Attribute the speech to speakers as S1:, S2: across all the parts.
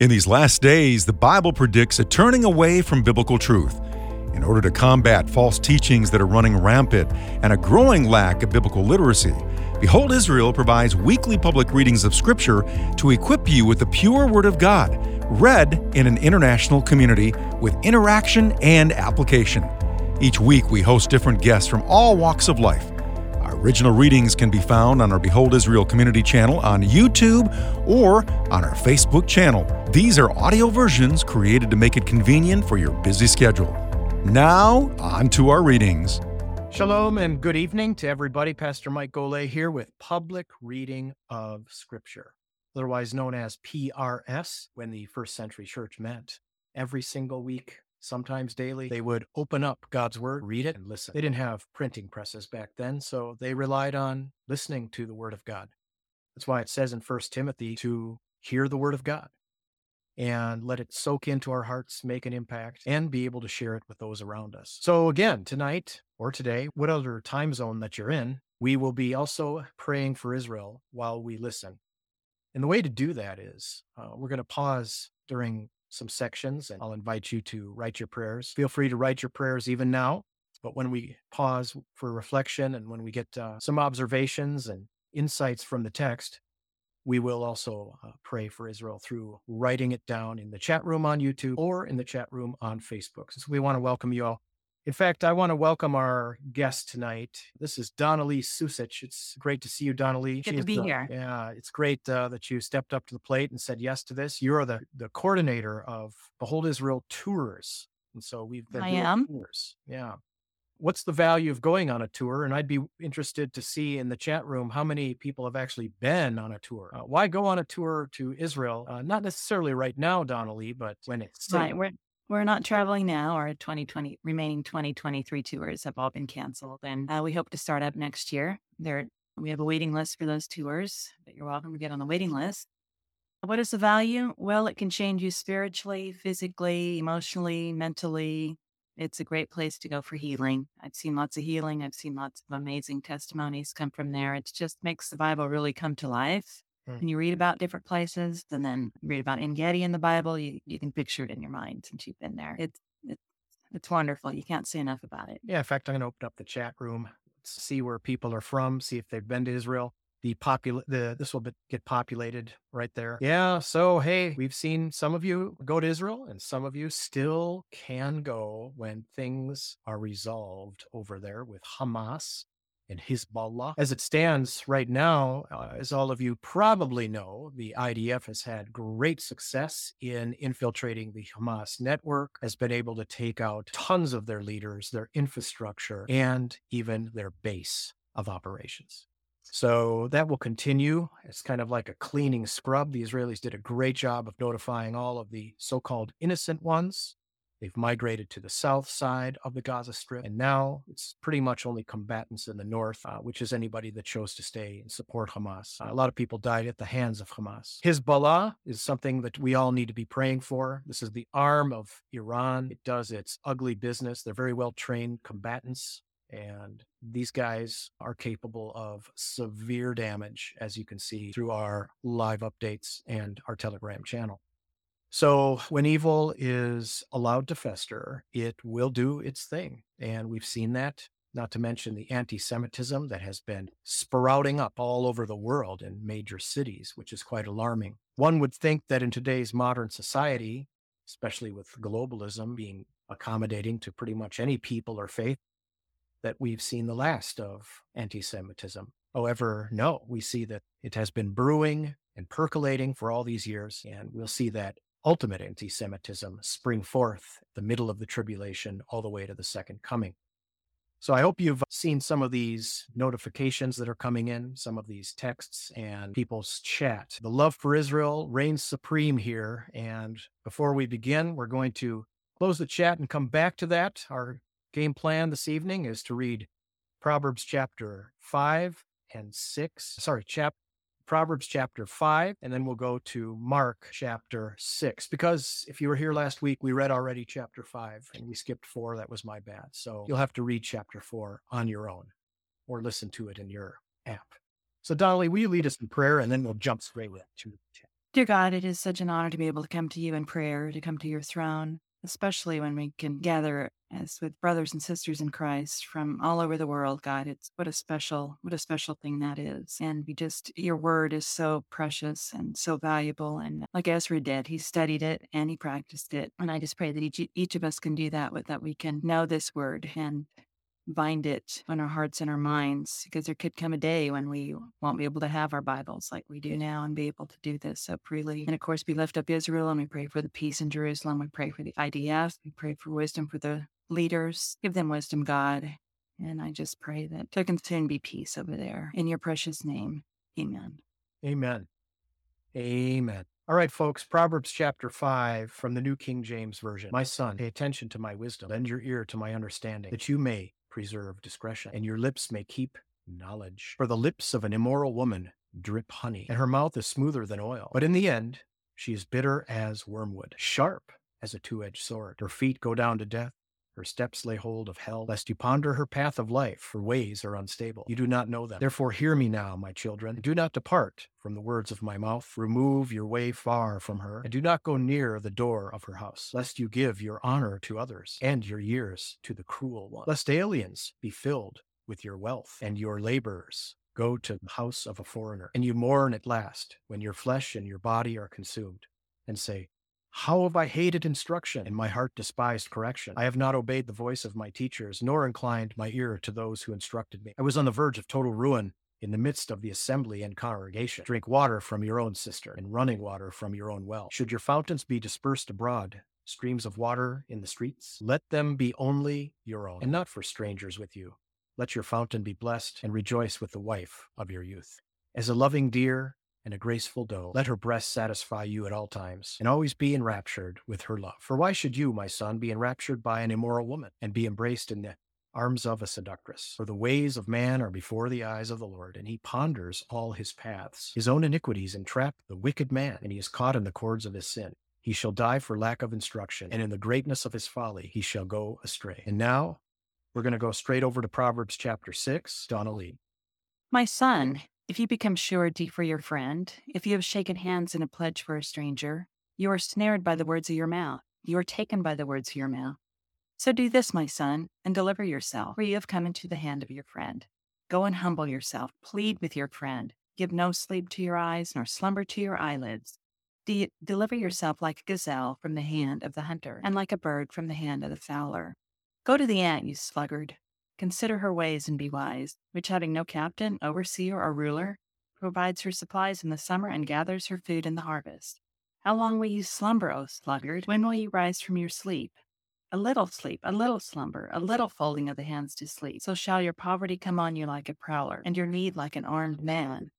S1: In these last days, the Bible predicts a turning away from biblical truth. In order to combat false teachings that are running rampant and a growing lack of biblical literacy, Behold Israel provides weekly public readings of Scripture to equip you with the pure Word of God, read in an international community with interaction and application. Each week, we host different guests from all walks of life. Original readings can be found on our Behold Israel community channel on YouTube or on our Facebook channel. These are audio versions created to make it convenient for your busy schedule. Now, on to our readings.
S2: Shalom and good evening to everybody. Pastor Mike Golay here with Public Reading of Scripture, otherwise known as PRS, when the first century church met. Every single week, sometimes daily, they would open up God's Word, read it, and listen. They didn't have printing presses back then, so they relied on listening to the Word of God. That's why it says in First Timothy to hear the Word of God and let it soak into our hearts, make an impact, and be able to share it with those around us. So, again, tonight or today, whatever time zone that you're in, we will be also praying for Israel while we listen. And the way to do that is uh, we're going to pause during some sections, and I'll invite you to write your prayers. Feel free to write your prayers even now. But when we pause for reflection and when we get uh, some observations and insights from the text, we will also uh, pray for Israel through writing it down in the chat room on YouTube or in the chat room on Facebook. So we want to welcome you all. In fact, I want to welcome our guest tonight. This is Donalee Susic. It's great to see you, Donalee.
S3: Good to be
S2: the,
S3: here.
S2: Yeah, it's great uh, that you stepped up to the plate and said yes to this. You're the, the coordinator of Behold Israel Tours. And so we've been
S3: I am.
S2: tours. Yeah what's the value of going on a tour? And I'd be interested to see in the chat room how many people have actually been on a tour. Uh, why go on a tour to Israel? Uh, not necessarily right now, Donalee, but when it's safe.
S3: Right. We're we're not traveling now. Our 2020 remaining 2023 tours have all been canceled, and uh, we hope to start up next year. There, we have a waiting list for those tours, but you're welcome to get on the waiting list. What is the value? Well, it can change you spiritually, physically, emotionally, mentally, it's a great place to go for healing. I've seen lots of healing. I've seen lots of amazing testimonies come from there. It just makes the Bible really come to life.
S2: Mm.
S3: When you read about different places and then read about En Gedi in the Bible, you, you can picture it in your mind since you've been there. It's, it's, it's wonderful. You can't say enough about it.
S2: Yeah, in fact, I'm going to open up the chat room, see where people are from, see if they've been to Israel the popul the this will get populated right there. Yeah. So hey, we've seen some of you go to Israel, and some of you still can go when things are resolved over there with Hamas and Hezbollah. As it stands right now, uh, as all of you probably know, the IDF has had great success in infiltrating the Hamas network, has been able to take out tons of their leaders, their infrastructure, and even their base of operations. So that will continue. It's kind of like a cleaning scrub. The Israelis did a great job of notifying all of the so called innocent ones. They've migrated to the south side of the Gaza Strip. And now it's pretty much only combatants in the north, uh, which is anybody that chose to stay and support Hamas. Uh, a lot of people died at the hands of Hamas. Hezbollah is something that we all need to be praying for. This is the arm of Iran. It does its ugly business. They're very well trained combatants. And these guys are capable of severe damage, as you can see through our live updates and our Telegram channel. So, when evil is allowed to fester, it will do its thing. And we've seen that, not to mention the anti Semitism that has been sprouting up all over the world in major cities, which is quite alarming. One would think that in today's modern society, especially with globalism being accommodating to pretty much any people or faith, that we've seen the last of anti Semitism. However, no, we see that it has been brewing and percolating for all these years, and we'll see that ultimate anti Semitism spring forth the middle of the tribulation all the way to the second coming. So I hope you've seen some of these notifications that are coming in, some of these texts and people's chat. The love for Israel reigns supreme here. And before we begin, we're going to close the chat and come back to that. Our game plan this evening is to read Proverbs chapter 5 and 6. Sorry, chap Proverbs chapter 5 and then we'll go to Mark chapter 6 because if you were here last week we read already chapter 5 and we skipped 4 that was my bad. So you'll have to read chapter 4 on your own or listen to it in your app. So Donalee, will you lead us in prayer and then we'll jump straight to.
S3: Dear God, it is such an honor to be able to come to you in prayer, to come to your throne, especially when we can gather as with brothers and sisters in Christ from all over the world, God. It's what a special, what a special thing that is. And we just, your word is so precious and so valuable. And like Ezra did, he studied it and he practiced it. And I just pray that each, each of us can do that, with that we can know this word and bind it on our hearts and our minds because there could come a day when we won't be able to have our Bibles like we do now and be able to do this so freely. And of course, we lift up Israel and we pray for the peace in Jerusalem. We pray for the IDF. We pray for wisdom for the leaders. Give them wisdom, God. And I just pray that there can soon be peace over there. In your precious name, amen.
S2: Amen. Amen. All right, folks, Proverbs chapter 5 from the New King James Version. My son, pay attention to my wisdom, lend your ear to my understanding, that you may preserve discretion, and your lips may keep knowledge. For the lips of an immoral woman drip honey, and her mouth is smoother than oil. But in the end, she is bitter as wormwood, sharp as a two edged sword. Her feet go down to death. Her steps lay hold of hell, lest you ponder her path of life. Her ways are unstable. You do not know them. Therefore, hear me now, my children. Do not depart from the words of my mouth. Remove your way far from her, and do not go near the door of her house, lest you give your honor to others, and your years to the cruel one, lest aliens be filled with your wealth, and your laborers go to the house of a foreigner, and you mourn at last when your flesh and your body are consumed, and say, how have I hated instruction, and my heart despised correction? I have not obeyed the voice of my teachers, nor inclined my ear to those who instructed me. I was on the verge of total ruin in the midst of the assembly and congregation. Drink water from your own cistern, and running water from your own well. Should your fountains be dispersed abroad, streams of water in the streets, let them be only your own, and not for strangers with you. Let your fountain be blessed, and rejoice with the wife of your youth. As a loving deer and a graceful doe. Let her breast satisfy you at all times, and always be enraptured with her love. For why should you, my son, be enraptured by an immoral woman, and be embraced in the arms of a seductress? For the ways of man are before the eyes of the Lord, and he ponders all his paths. His own iniquities entrap the wicked man, and he is caught in the cords of his sin. He shall die for lack of instruction, and in the greatness of his folly he shall go astray. And now we're going to go straight over to Proverbs chapter 6. Donalee.
S3: My son, if you become surety for your friend, if you have shaken hands in a pledge for a stranger, you are snared by the words of your mouth. You are taken by the words of your mouth. So do this, my son, and deliver yourself, for you have come into the hand of your friend. Go and humble yourself, plead with your friend. Give no sleep to your eyes, nor slumber to your eyelids. De- deliver yourself like a gazelle from the hand of the hunter, and like a bird from the hand of the fowler. Go to the ant, you sluggard. Consider her ways and be wise, which having no captain, overseer, or ruler, provides her supplies in the summer and gathers her food in the harvest. How long will you slumber, O sluggard? When will you rise from your sleep? A little sleep, a little slumber, a little folding of the hands to sleep. So shall your poverty come on you like a prowler, and your need like an armed man.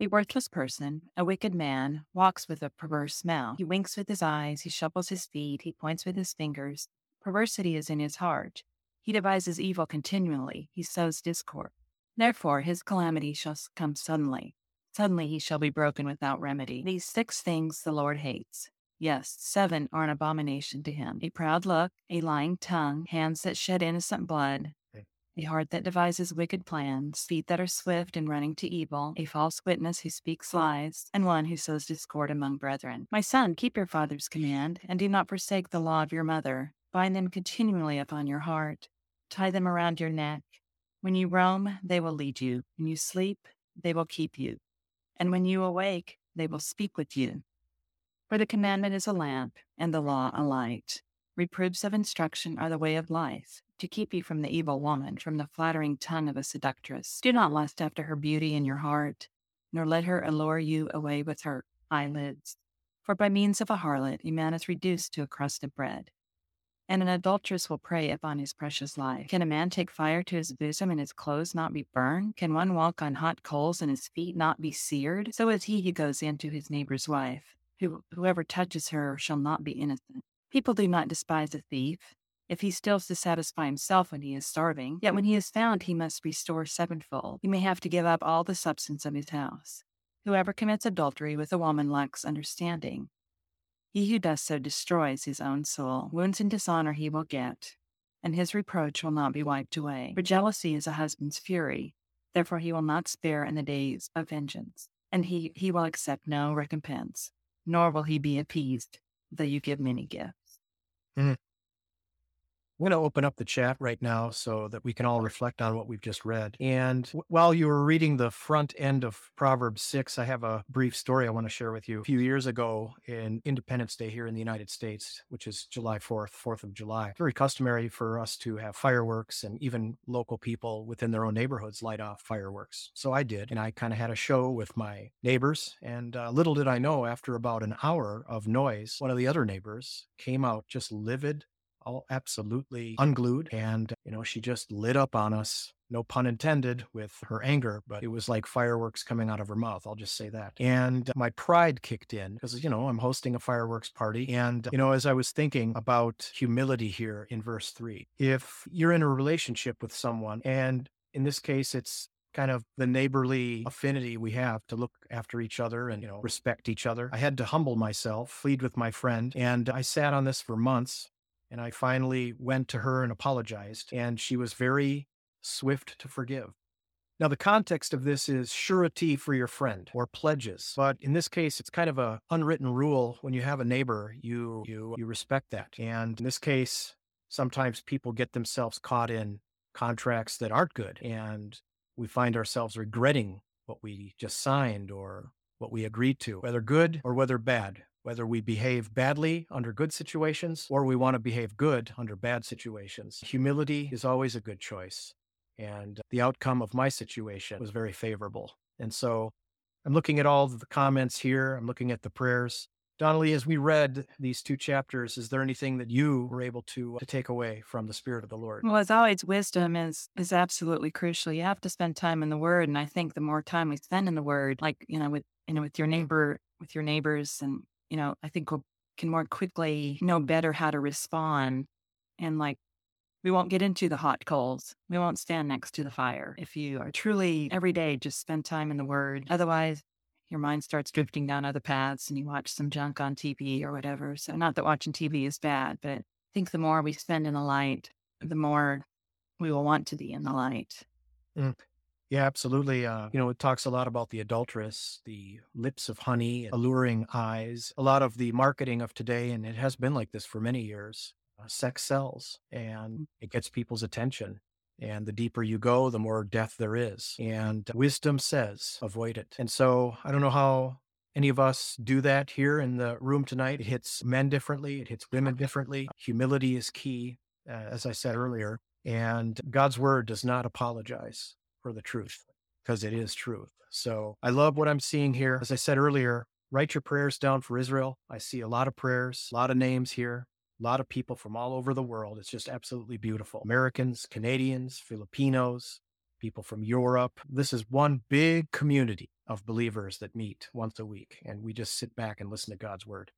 S3: A worthless person, a wicked man, walks with a perverse mouth. He winks with his eyes, he shuffles his feet, he points with his fingers. Perversity is in his heart. He devises evil continually, he sows discord. Therefore his calamity shall come suddenly. Suddenly he shall be broken without remedy. These six things the Lord hates. Yes, seven are an abomination to him a proud look, a lying tongue, hands that shed innocent blood, a heart that devises wicked plans, feet that are swift in running to evil, a false witness who speaks lies, and one who sows discord among brethren. My son, keep your father's command, and do not forsake the law of your mother. Bind them continually upon your heart. Tie them around your neck. When you roam, they will lead you. When you sleep, they will keep you. And when you awake, they will speak with you. For the commandment is a lamp, and the law a light. Reproofs of instruction are the way of life, to keep you from the evil woman, from the flattering tongue of a seductress. Do not lust after her beauty in your heart, nor let her allure you away with her eyelids. For by means of a harlot, a man is reduced to a crust of bread and an adulteress will prey upon his precious life. Can a man take fire to his bosom and his clothes not be burned? Can one walk on hot coals and his feet not be seared? So is he who goes into his neighbor's wife. Who, whoever touches her shall not be innocent. People do not despise a thief. If he steals to satisfy himself when he is starving, yet when he is found, he must restore sevenfold. He may have to give up all the substance of his house. Whoever commits adultery with a woman lacks understanding. He who does so destroys his own soul. Wounds and dishonor he will get, and his reproach will not be wiped away. For jealousy is a husband's fury, therefore he will not spare in the days of vengeance. and he, he will accept no recompense, nor will he be appeased, though you give many gifts. Mm-hmm.
S2: I'm going to open up the chat right now so that we can all reflect on what we've just read. And w- while you were reading the front end of Proverbs 6, I have a brief story I want to share with you. A few years ago in Independence Day here in the United States, which is July 4th, 4th of July, it's very customary for us to have fireworks and even local people within their own neighborhoods light off fireworks. So I did. And I kind of had a show with my neighbors. And uh, little did I know, after about an hour of noise, one of the other neighbors came out just livid all absolutely unglued. And, you know, she just lit up on us. No pun intended with her anger, but it was like fireworks coming out of her mouth. I'll just say that. And my pride kicked in because, you know, I'm hosting a fireworks party. And, you know, as I was thinking about humility here in verse three, if you're in a relationship with someone, and in this case, it's kind of the neighborly affinity we have to look after each other and you know respect each other i had to humble myself plead with my friend and i sat on this for months and I finally went to her and apologized, and she was very swift to forgive. Now, the context of this is surety for your friend or pledges. But in this case, it's kind of a unwritten rule. When you have a neighbor, you, you, you respect that. And in this case, sometimes people get themselves caught in contracts that aren't good. And we find ourselves regretting what we just signed or what we agreed to, whether good or whether bad whether we behave badly under good situations or we want to behave good under bad situations. Humility is always a good choice. And the outcome of my situation was very favorable. And so I'm looking at all the comments here, I'm looking at the prayers. Donalee, as we read these two chapters, is there anything that you were able to, uh, to take away from the Spirit of the Lord?
S3: Well, as always, wisdom is is absolutely crucial. You have to spend time in the Word, and I think the more time we spend in the Word, like you know, with you know, with your neighbor, with your neighbors, and you know, I think we can more quickly know better how to respond. And like, we won't get into the hot coals. We won't stand next to the fire. If you are truly every day, just spend time in the Word. Otherwise, your mind starts drifting down other paths and you watch some junk on TV or whatever. So, not that watching TV is bad, but I think the more we spend in the light, the more we will want to be in the light.
S2: Mm. Yeah, absolutely. Uh, you know, it talks a lot about the adulteress, the lips of honey, alluring eyes. A lot of the marketing of today, and it has been like this for many years, uh, sex sells and it gets people's attention. And the deeper you go, the more death there is. And wisdom says, avoid it. And so I don't know how any of us do that here in the room tonight. It hits men differently, it hits women differently. Humility is key, uh, as I said earlier. And God's word does not apologize for the truth because it is truth. So I love what I'm seeing here. As I said earlier, write your prayers down for Israel. I see a lot of prayers, a lot of names here, a lot of people from all over the world. It's just absolutely beautiful. Americans, Canadians, Filipinos, people from Europe. This is one big community of believers that meet once a week, and we just sit back and listen to God's word.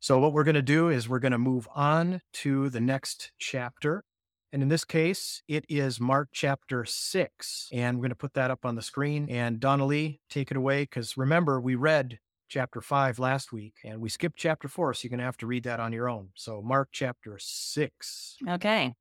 S2: So, what we're going to do is we're going to move on to the next chapter. And in this case, it is Mark chapter six. And we're going to put that up on the screen. And Donalee, take it away. Because remember, we read chapter five last week and we skipped chapter four. So you're going to have to read that on your own. So Mark chapter six.
S3: Okay.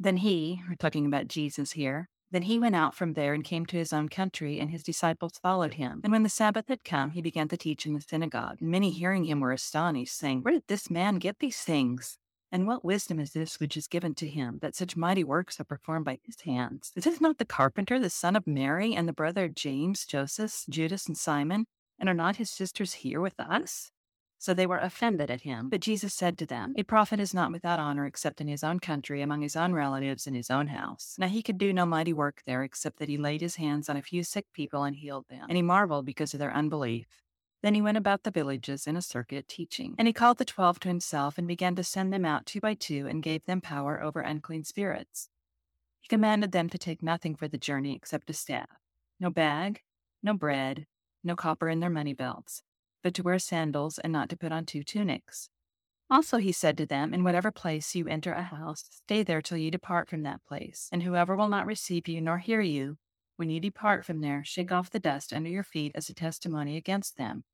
S3: Then he, we're talking about Jesus here, then he went out from there and came to his own country, and his disciples followed him. And when the Sabbath had come, he began to teach in the synagogue. And many hearing him were astonished, saying, Where did this man get these things? And what wisdom is this which is given to him, that such mighty works are performed by his hands? Is this not the carpenter, the son of Mary, and the brother of James, Joseph, Judas, and Simon? And are not his sisters here with us? So they were offended at him. But Jesus said to them, A prophet is not without honor except in his own country, among his own relatives, in his own house. Now he could do no mighty work there, except that he laid his hands on a few sick people and healed them. And he marveled because of their unbelief. Then he went about the villages in a circuit teaching. And he called the twelve to himself and began to send them out two by two and gave them power over unclean spirits. He commanded them to take nothing for the journey except a staff, no bag, no bread, no copper in their money belts, but to wear sandals and not to put on two tunics. Also he said to them, In whatever place you enter a house, stay there till you depart from that place. And whoever will not receive you nor hear you, when you depart from there, shake off the dust under your feet as a testimony against them.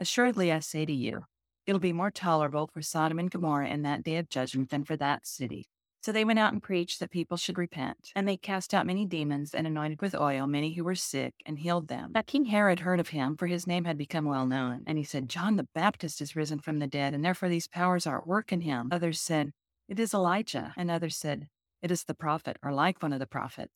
S3: Assuredly, I say to you, it'll be more tolerable for Sodom and Gomorrah in that day of judgment than for that city. So they went out and preached that people should repent. And they cast out many demons and anointed with oil many who were sick and healed them. Now King Herod heard of him, for his name had become well known. And he said, John the Baptist is risen from the dead, and therefore these powers are at work in him. Others said, It is Elijah. And others said, It is the prophet, or like one of the prophets.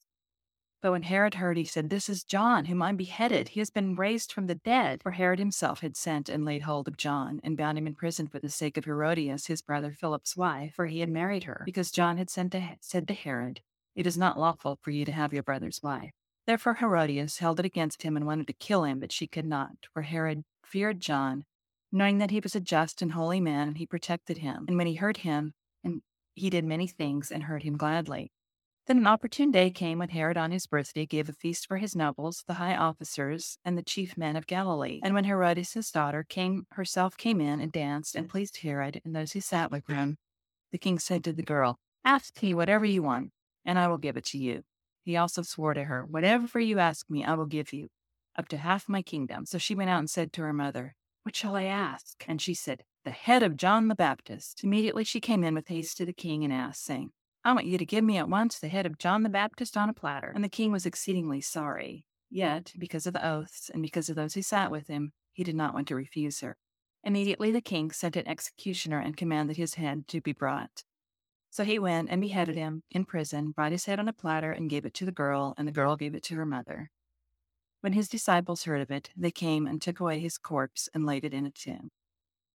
S3: But when Herod heard, he said, This is John, whom I beheaded. He has been raised from the dead. For Herod himself had sent and laid hold of John, and bound him in prison for the sake of Herodias, his brother Philip's wife, for he had married her, because John had sent to, said to Herod, It is not lawful for you to have your brother's wife. Therefore Herodias held it against him and wanted to kill him, but she could not, for Herod feared John, knowing that he was a just and holy man, and he protected him. And when he heard him, and he did many things and heard him gladly. Then an opportune day came when Herod on his birthday gave a feast for his nobles, the high officers, and the chief men of Galilee. And when Herodias his daughter came herself came in and danced and pleased Herod and those who sat with him, the king said to the girl, Ask me whatever you want, and I will give it to you. He also swore to her, Whatever you ask me, I will give you, up to half my kingdom. So she went out and said to her mother, What shall I ask? And she said, The head of John the Baptist. Immediately she came in with haste to the king and asked, saying, I want you to give me at once the head of John the Baptist on a platter. And the king was exceedingly sorry. Yet, because of the oaths and because of those who sat with him, he did not want to refuse her. Immediately the king sent an executioner and commanded his head to be brought. So he went and beheaded him in prison, brought his head on a platter, and gave it to the girl, and the girl gave it to her mother. When his disciples heard of it, they came and took away his corpse and laid it in a tomb.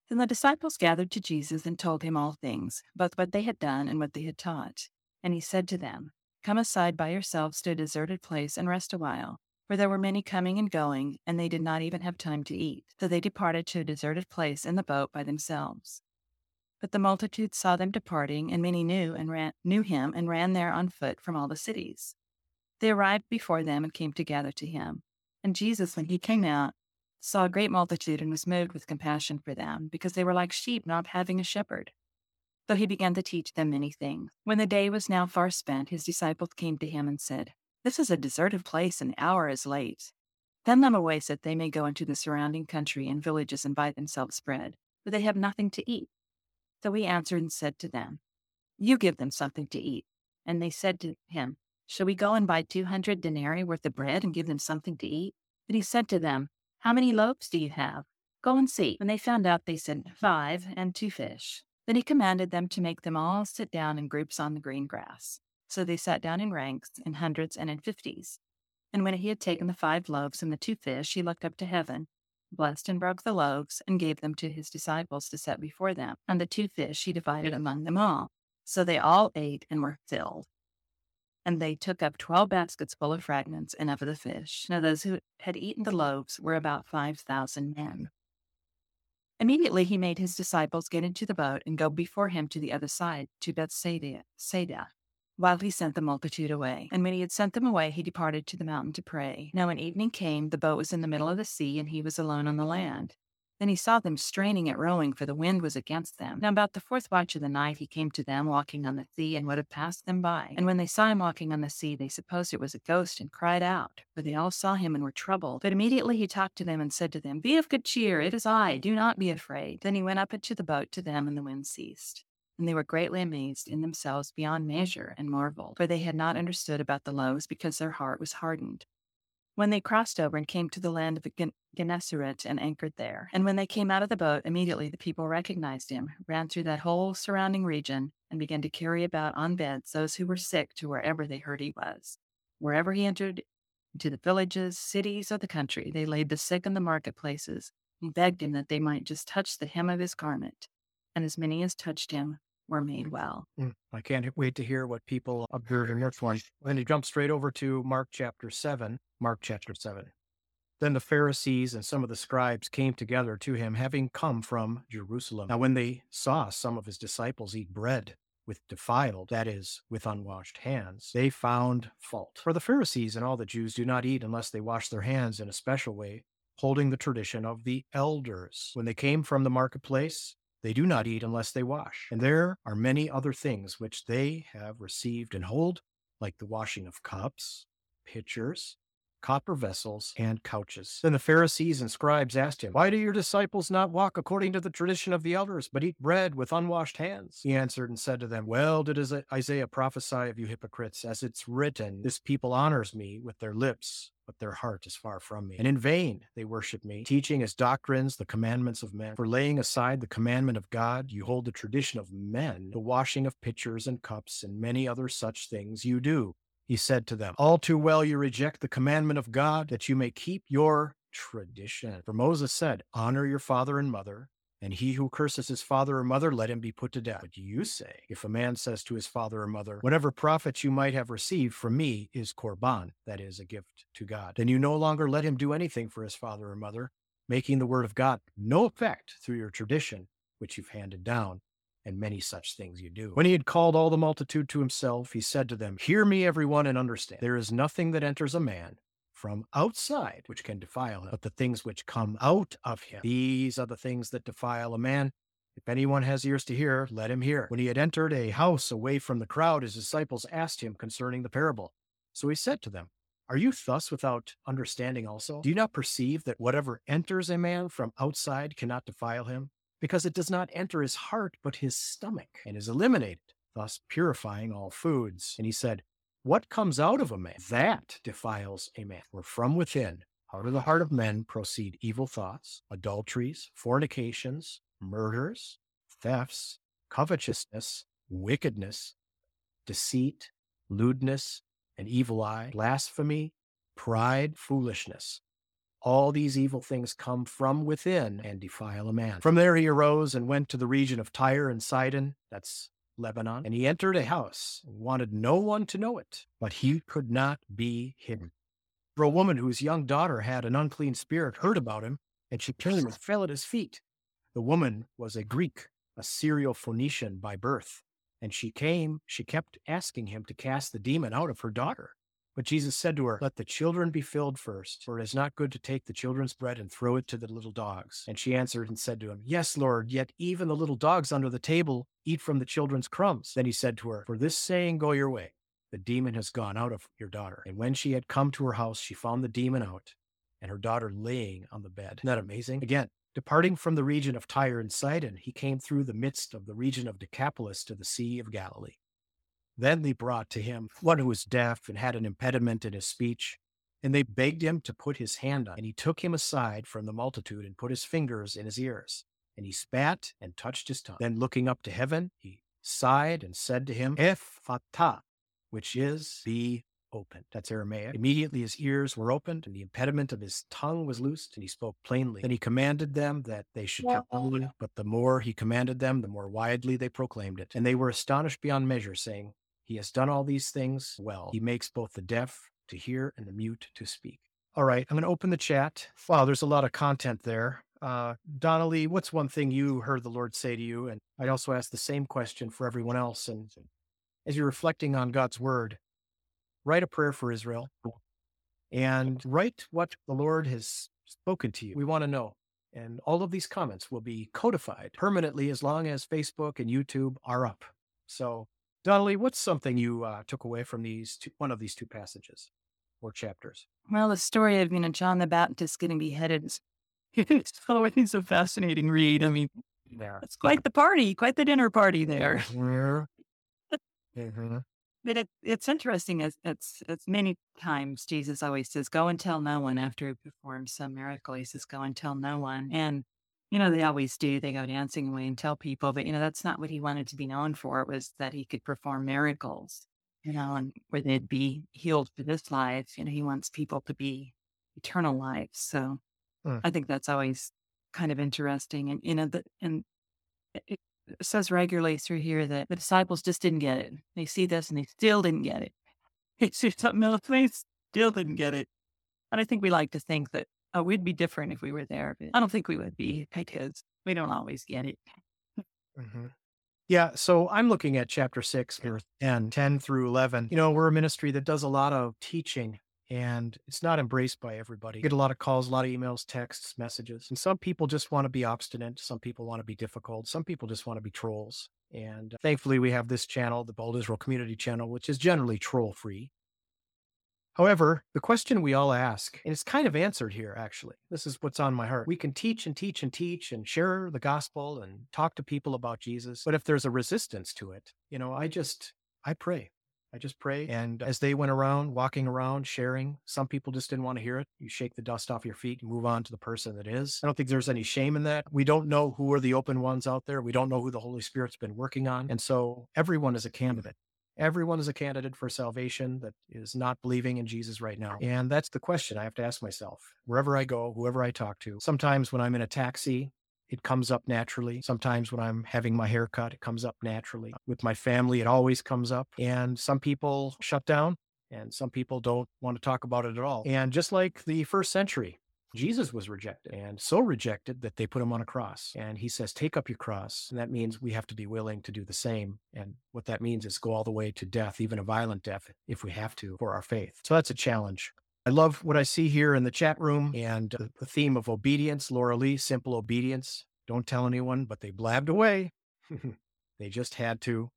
S3: Then the disciples gathered to Jesus and told him all things, both what they had done and what they had taught. And he said to them, Come aside by yourselves to a deserted place and rest a while. For there were many coming and going, and they did not even have time to eat. So they departed to a deserted place in the boat by themselves. But the multitude saw them departing, and many knew and ran, knew him and ran there on foot from all the cities. They arrived before them and came together to him. And Jesus, when he came out, saw a great multitude and was moved with compassion for them, because they were like sheep not having a shepherd. So he began to teach them many things. When the day was now far spent, his disciples came to him and said, This is a deserted place, and hour is late. Send them away so that they may go into the surrounding country and villages and buy themselves bread, for they have nothing to eat. So he answered and said to them, You give them something to eat. And they said to him, Shall we go and buy two hundred denarii worth of bread and give them something to eat? But he said to them, how many loaves do you have? Go and see. When they found out, they said, Five and two fish. Then he commanded them to make them all sit down in groups on the green grass. So they sat down in ranks, in hundreds and in fifties. And when he had taken the five loaves and the two fish, he looked up to heaven, blessed and broke the loaves, and gave them to his disciples to set before them. And the two fish he divided among them all. So they all ate and were filled and they took up twelve baskets full of fragments and of the fish. Now those who had eaten the loaves were about five thousand men. Immediately he made his disciples get into the boat and go before him to the other side, to Bethsaida, Saida, while he sent the multitude away. And when he had sent them away, he departed to the mountain to pray. Now when evening came, the boat was in the middle of the sea, and he was alone on the land. Then he saw them straining at rowing, for the wind was against them. Now about the fourth watch of the night he came to them, walking on the sea, and would have passed them by. And when they saw him walking on the sea, they supposed it was a ghost, and cried out. For they all saw him and were troubled. But immediately he talked to them and said to them, Be of good cheer, it is I, do not be afraid. Then he went up into the boat to them, and the wind ceased. And they were greatly amazed in themselves beyond measure, and marveled, for they had not understood about the loaves, because their heart was hardened when they crossed over and came to the land of Gennesaret and anchored there. And when they came out of the boat, immediately the people recognized him, ran through that whole surrounding region, and began to carry about on beds those who were sick to wherever they heard he was. Wherever he entered, into the villages, cities, or the country, they laid the sick in the marketplaces and begged him that they might just touch the hem of his garment. And as many as touched him were made well.
S2: Mm, I can't wait to hear what people observe in this one. Then he jumps straight over to Mark chapter 7. Mark chapter 7. Then the Pharisees and some of the scribes came together to him, having come from Jerusalem. Now, when they saw some of his disciples eat bread with defiled, that is, with unwashed hands, they found fault. For the Pharisees and all the Jews do not eat unless they wash their hands in a special way, holding the tradition of the elders. When they came from the marketplace, they do not eat unless they wash. And there are many other things which they have received and hold, like the washing of cups, pitchers, copper vessels, and couches. Then the Pharisees and scribes asked him, Why do your disciples not walk according to the tradition of the elders, but eat bread with unwashed hands? He answered and said to them, Well did Isaiah prophesy of you hypocrites, as it's written, This people honors me with their lips, but their heart is far from me. And in vain they worship me, teaching as doctrines the commandments of men. For laying aside the commandment of God, you hold the tradition of men, the washing of pitchers and cups, and many other such things you do. He said to them, All too well you reject the commandment of God, that you may keep your tradition. For Moses said, Honor your father and mother, and he who curses his father or mother, let him be put to death. But you say, if a man says to his father or mother, whatever profit you might have received from me is korban, that is, a gift to God, then you no longer let him do anything for his father or mother, making the word of God no effect through your tradition, which you've handed down, and many such things you do. When he had called all the multitude to himself, he said to them, Hear me, everyone, and understand. There is nothing that enters a man from outside, which can defile him, but the things which come out of him, these are the things that defile a man. If anyone has ears to hear, let him hear. When he had entered a house away from the crowd, his disciples asked him concerning the parable. So he said to them, Are you thus without understanding also? Do you not perceive that whatever enters a man from outside cannot defile him? Because it does not enter his heart, but his stomach, and is eliminated, thus purifying all foods. And he said, what comes out of a man, that defiles a man. We're from within, out of the heart of men, proceed evil thoughts, adulteries, fornications, murders, thefts, covetousness, wickedness, deceit, lewdness, an evil eye, blasphemy, pride, foolishness. All these evil things come from within and defile a man. From there he arose and went to the region of Tyre and Sidon. That's Lebanon, and he entered a house wanted no one to know it, but he could not be hidden. For a woman whose young daughter had an unclean spirit heard about him, and she came and fell at his feet. The woman was a Greek, a Syro-Phoenician by birth, and she came, she kept asking him to cast the demon out of her daughter. But Jesus said to her, Let the children be filled first, for it is not good to take the children's bread and throw it to the little dogs. And she answered and said to him, Yes, Lord, yet even the little dogs under the table eat from the children's crumbs. Then he said to her, For this saying, go your way. The demon has gone out of your daughter. And when she had come to her house, she found the demon out and her daughter laying on the bed. Isn't that amazing? Again, departing from the region of Tyre and Sidon, he came through the midst of the region of Decapolis to the Sea of Galilee. Then they brought to him one who was deaf and had an impediment in his speech. And they begged him to put his hand on. And he took him aside from the multitude and put his fingers in his ears. And he spat and touched his tongue. Then looking up to heaven, he sighed and said to him, Ephphatha, which is, be opened. That's Aramaic. Immediately his ears were opened and the impediment of his tongue was loosed and he spoke plainly. Then he commanded them that they should come on, but the more he commanded them, the more widely they proclaimed it. And they were astonished beyond measure, saying, he has done all these things well. He makes both the deaf to hear and the mute to speak. All right, I'm going to open the chat. Wow, there's a lot of content there. Uh, Donalee, what's one thing you heard the Lord say to you? And I'd also ask the same question for everyone else. And as you're reflecting on God's word, write a prayer for Israel and write what the Lord has spoken to you. We want to know. And all of these comments will be codified permanently as long as Facebook and YouTube are up. So Donalee, what's something you uh, took away from these two, one of these two passages or chapters?
S3: Well, the story of you know John the Baptist getting beheaded is it's always a fascinating read. I mean, yeah. it's quite the party, quite the dinner party there. mm-hmm. But it, it's interesting. As it's, it's many times Jesus always says, "Go and tell no one." After he performs some miracle, he says, "Go and tell no one." And you know, they always do. They go dancing away and tell people, but you know, that's not what he wanted to be known for. It was that he could perform miracles, you know, and where they'd be healed for this life. You know, he wants people to be eternal life. So mm. I think that's always kind of interesting. And you know, the, and it says regularly through here that the disciples just didn't get it. They see this and they still didn't get it. It's something else. They still didn't get it. And I think we like to think that Oh, we'd be different if we were there, but I don't think we would be because we don't always get it.
S2: Mm-hmm. Yeah, so I'm looking at chapter six, verse 10, 10 through 11. You know, we're a ministry that does a lot of teaching and it's not embraced by everybody. get a lot of calls, a lot of emails, texts, messages. And some people just want to be obstinate. Some people want to be difficult. Some people just want to be trolls. And thankfully, we have this channel, the Behold Israel Community Channel, which is generally troll free. However, the question we all ask, and it's kind of answered here, actually, this is what's on my heart. We can teach and teach and teach and share the gospel and talk to people about Jesus. But if there's a resistance to it, you know, I just, I pray. I just pray. And as they went around, walking around, sharing, some people just didn't want to hear it. You shake the dust off your feet and move on to the person that is. I don't think there's any shame in that. We don't know who are the open ones out there. We don't know who the Holy Spirit's been working on. And so everyone is a candidate. Everyone is a candidate for salvation that is not believing in Jesus right now. And that's the question I have to ask myself wherever I go, whoever I talk to. Sometimes when I'm in a taxi, it comes up naturally. Sometimes when I'm having my hair cut, it comes up naturally. With my family, it always comes up. And some people shut down and some people don't want to talk about it at all. And just like the first century, Jesus was rejected and so rejected that they put him on a cross. And he says, Take up your cross. And that means we have to be willing to do the same. And what that means is go all the way to death, even a violent death, if we have to, for our faith. So that's a challenge. I love what I see here in the chat room and uh, the theme of obedience. Laura Lee, simple obedience. Don't tell anyone, but they blabbed away. they just had to.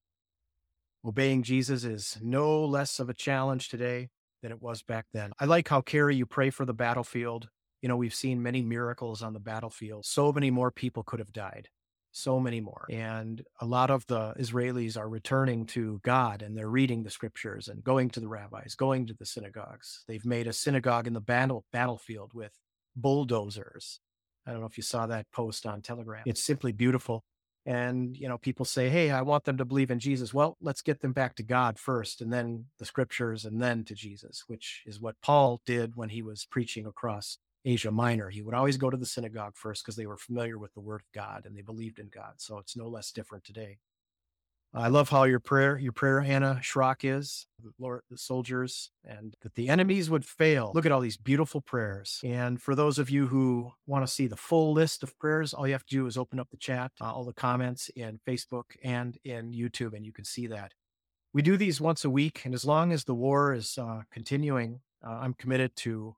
S2: Obeying Jesus is no less of a challenge today than it was back then. I like how, Carrie, you pray for the battlefield. You know, we've seen many miracles on the battlefield. So many more people could have died. So many more. And a lot of the Israelis are returning to God and they're reading the scriptures and going to the rabbis, going to the synagogues. They've made a synagogue in the battle battlefield with bulldozers. I don't know if you saw that post on Telegram. It's simply beautiful. And, you know, people say, hey, I want them to believe in Jesus. Well, let's get them back to God first, and then the scriptures, and then to Jesus, which is what Paul did when he was preaching across Asia Minor. He would always go to the synagogue first because they were familiar with the word of God and they believed in God. So it's no less different today. I love how your prayer, your prayer, Hannah Schrock is, the, Lord, the soldiers, and that the enemies would fail. Look at all these beautiful prayers. And for those of you who want to see the full list of prayers, all you have to do is open up the chat, uh, all the comments in Facebook and in YouTube, and you can see that. We do these once a week, and as long as the war is uh, continuing, uh, I'm committed to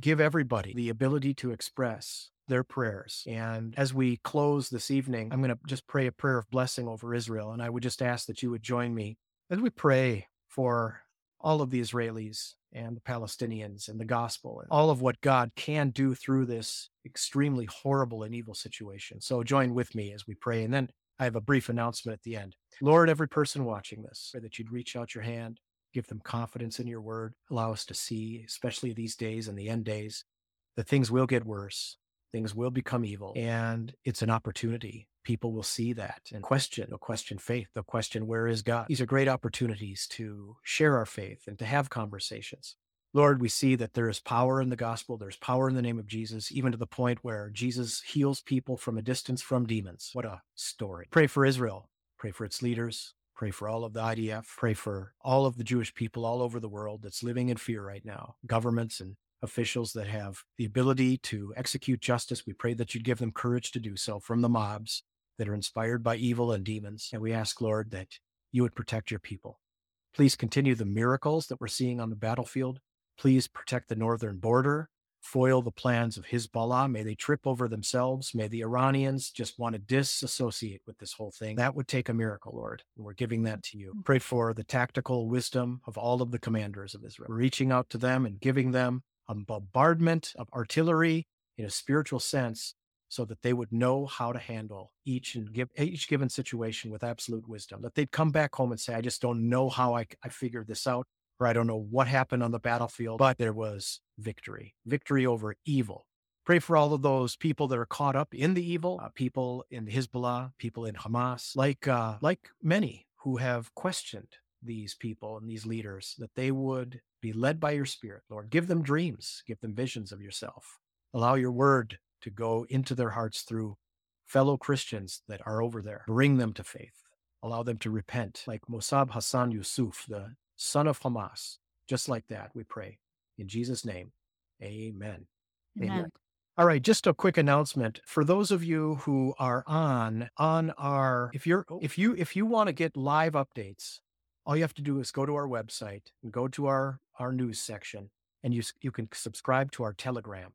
S2: give everybody the ability to express their prayers. And as we close this evening, I'm going to just pray a prayer of blessing over Israel. And I would just ask that you would join me as we pray for all of the Israelis and the Palestinians and the gospel and all of what God can do through this extremely horrible and evil situation. So join with me as we pray. And then I have a brief announcement at the end. Lord, every person watching this, pray that you'd reach out your hand give them confidence in your word. Allow us to see, especially these days and the end days, that things will get worse. Things will become evil. And it's an opportunity. People will see that and question. They'll question faith. They'll question, where is God? These are great opportunities to share our faith and to have conversations. Lord, we see that there is power in the gospel. There's power in the name of Jesus, even to the point where Jesus heals people from a distance from demons. What a story. Pray for Israel. Pray for its leaders. Pray for all of the IDF. Pray for all of the Jewish people all over the world that's living in fear right now. Governments and officials that have the ability to execute justice. We pray that you'd give them courage to do so from the mobs that are inspired by evil and demons. And we ask, Lord, that you would protect your people. Please continue the miracles that we're seeing on the battlefield. Please protect the northern border foil the plans of Hezbollah. May they trip over themselves. May the Iranians just want to disassociate with this whole thing. That would take a miracle, Lord. And we're giving that to you. Mm. Pray for the tactical wisdom of all of the commanders of Israel. We're reaching out to them and giving them a bombardment of artillery in a spiritual sense so that they would know how to handle each and give each given situation with absolute wisdom. That they'd come back home and say, I just don't know how I, I figured this out or I don't know what happened on the battlefield, but there was victory, victory over evil. Pray for all of those people that are caught up in the evil, uh, people in Hezbollah, people in Hamas, like uh, like many who have questioned these people and these leaders, that they would be led by your Spirit, Lord. Give them dreams, give them visions of yourself. Allow your word to go into their hearts through fellow Christians that are over there. Bring them to faith. Allow them to repent, like Mossab Hassan Yusuf, the son of Hamas. Just like that, we pray. In Jesus' name, amen.
S3: Amen. amen.
S2: All right, just a quick announcement for those of you who are on on our if you're if you if you want to get live updates, all you have to do is go to our website and go to our our news section and you you can subscribe to our Telegram.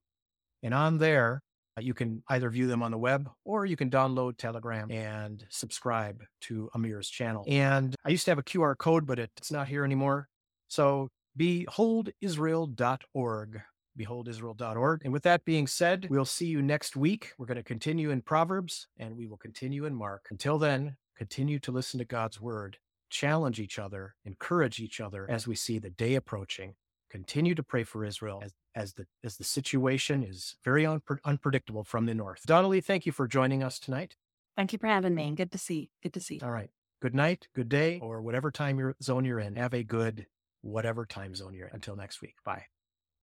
S2: And on there, you can either view them on the web or you can download Telegram and subscribe to Amir's channel. And I used to have a QR code, but it, it's not here anymore. So beholdisrael.org. Beholdisrael.org. And with that being said, we'll see you next week. We're going to continue in Proverbs and we will continue in Mark. Until then, continue to listen to God's word, challenge each other, encourage each other as we see the day approaching. Continue to pray for Israel as, as the as the situation is very unpre- unpredictable from the north. Donalee, thank you for joining us tonight.
S3: Thank you for having me. Good to see. Good to see.
S2: All right. Good night, good day, or whatever time zone you're in. Have a good whatever time zone you're in. Until next week. Bye.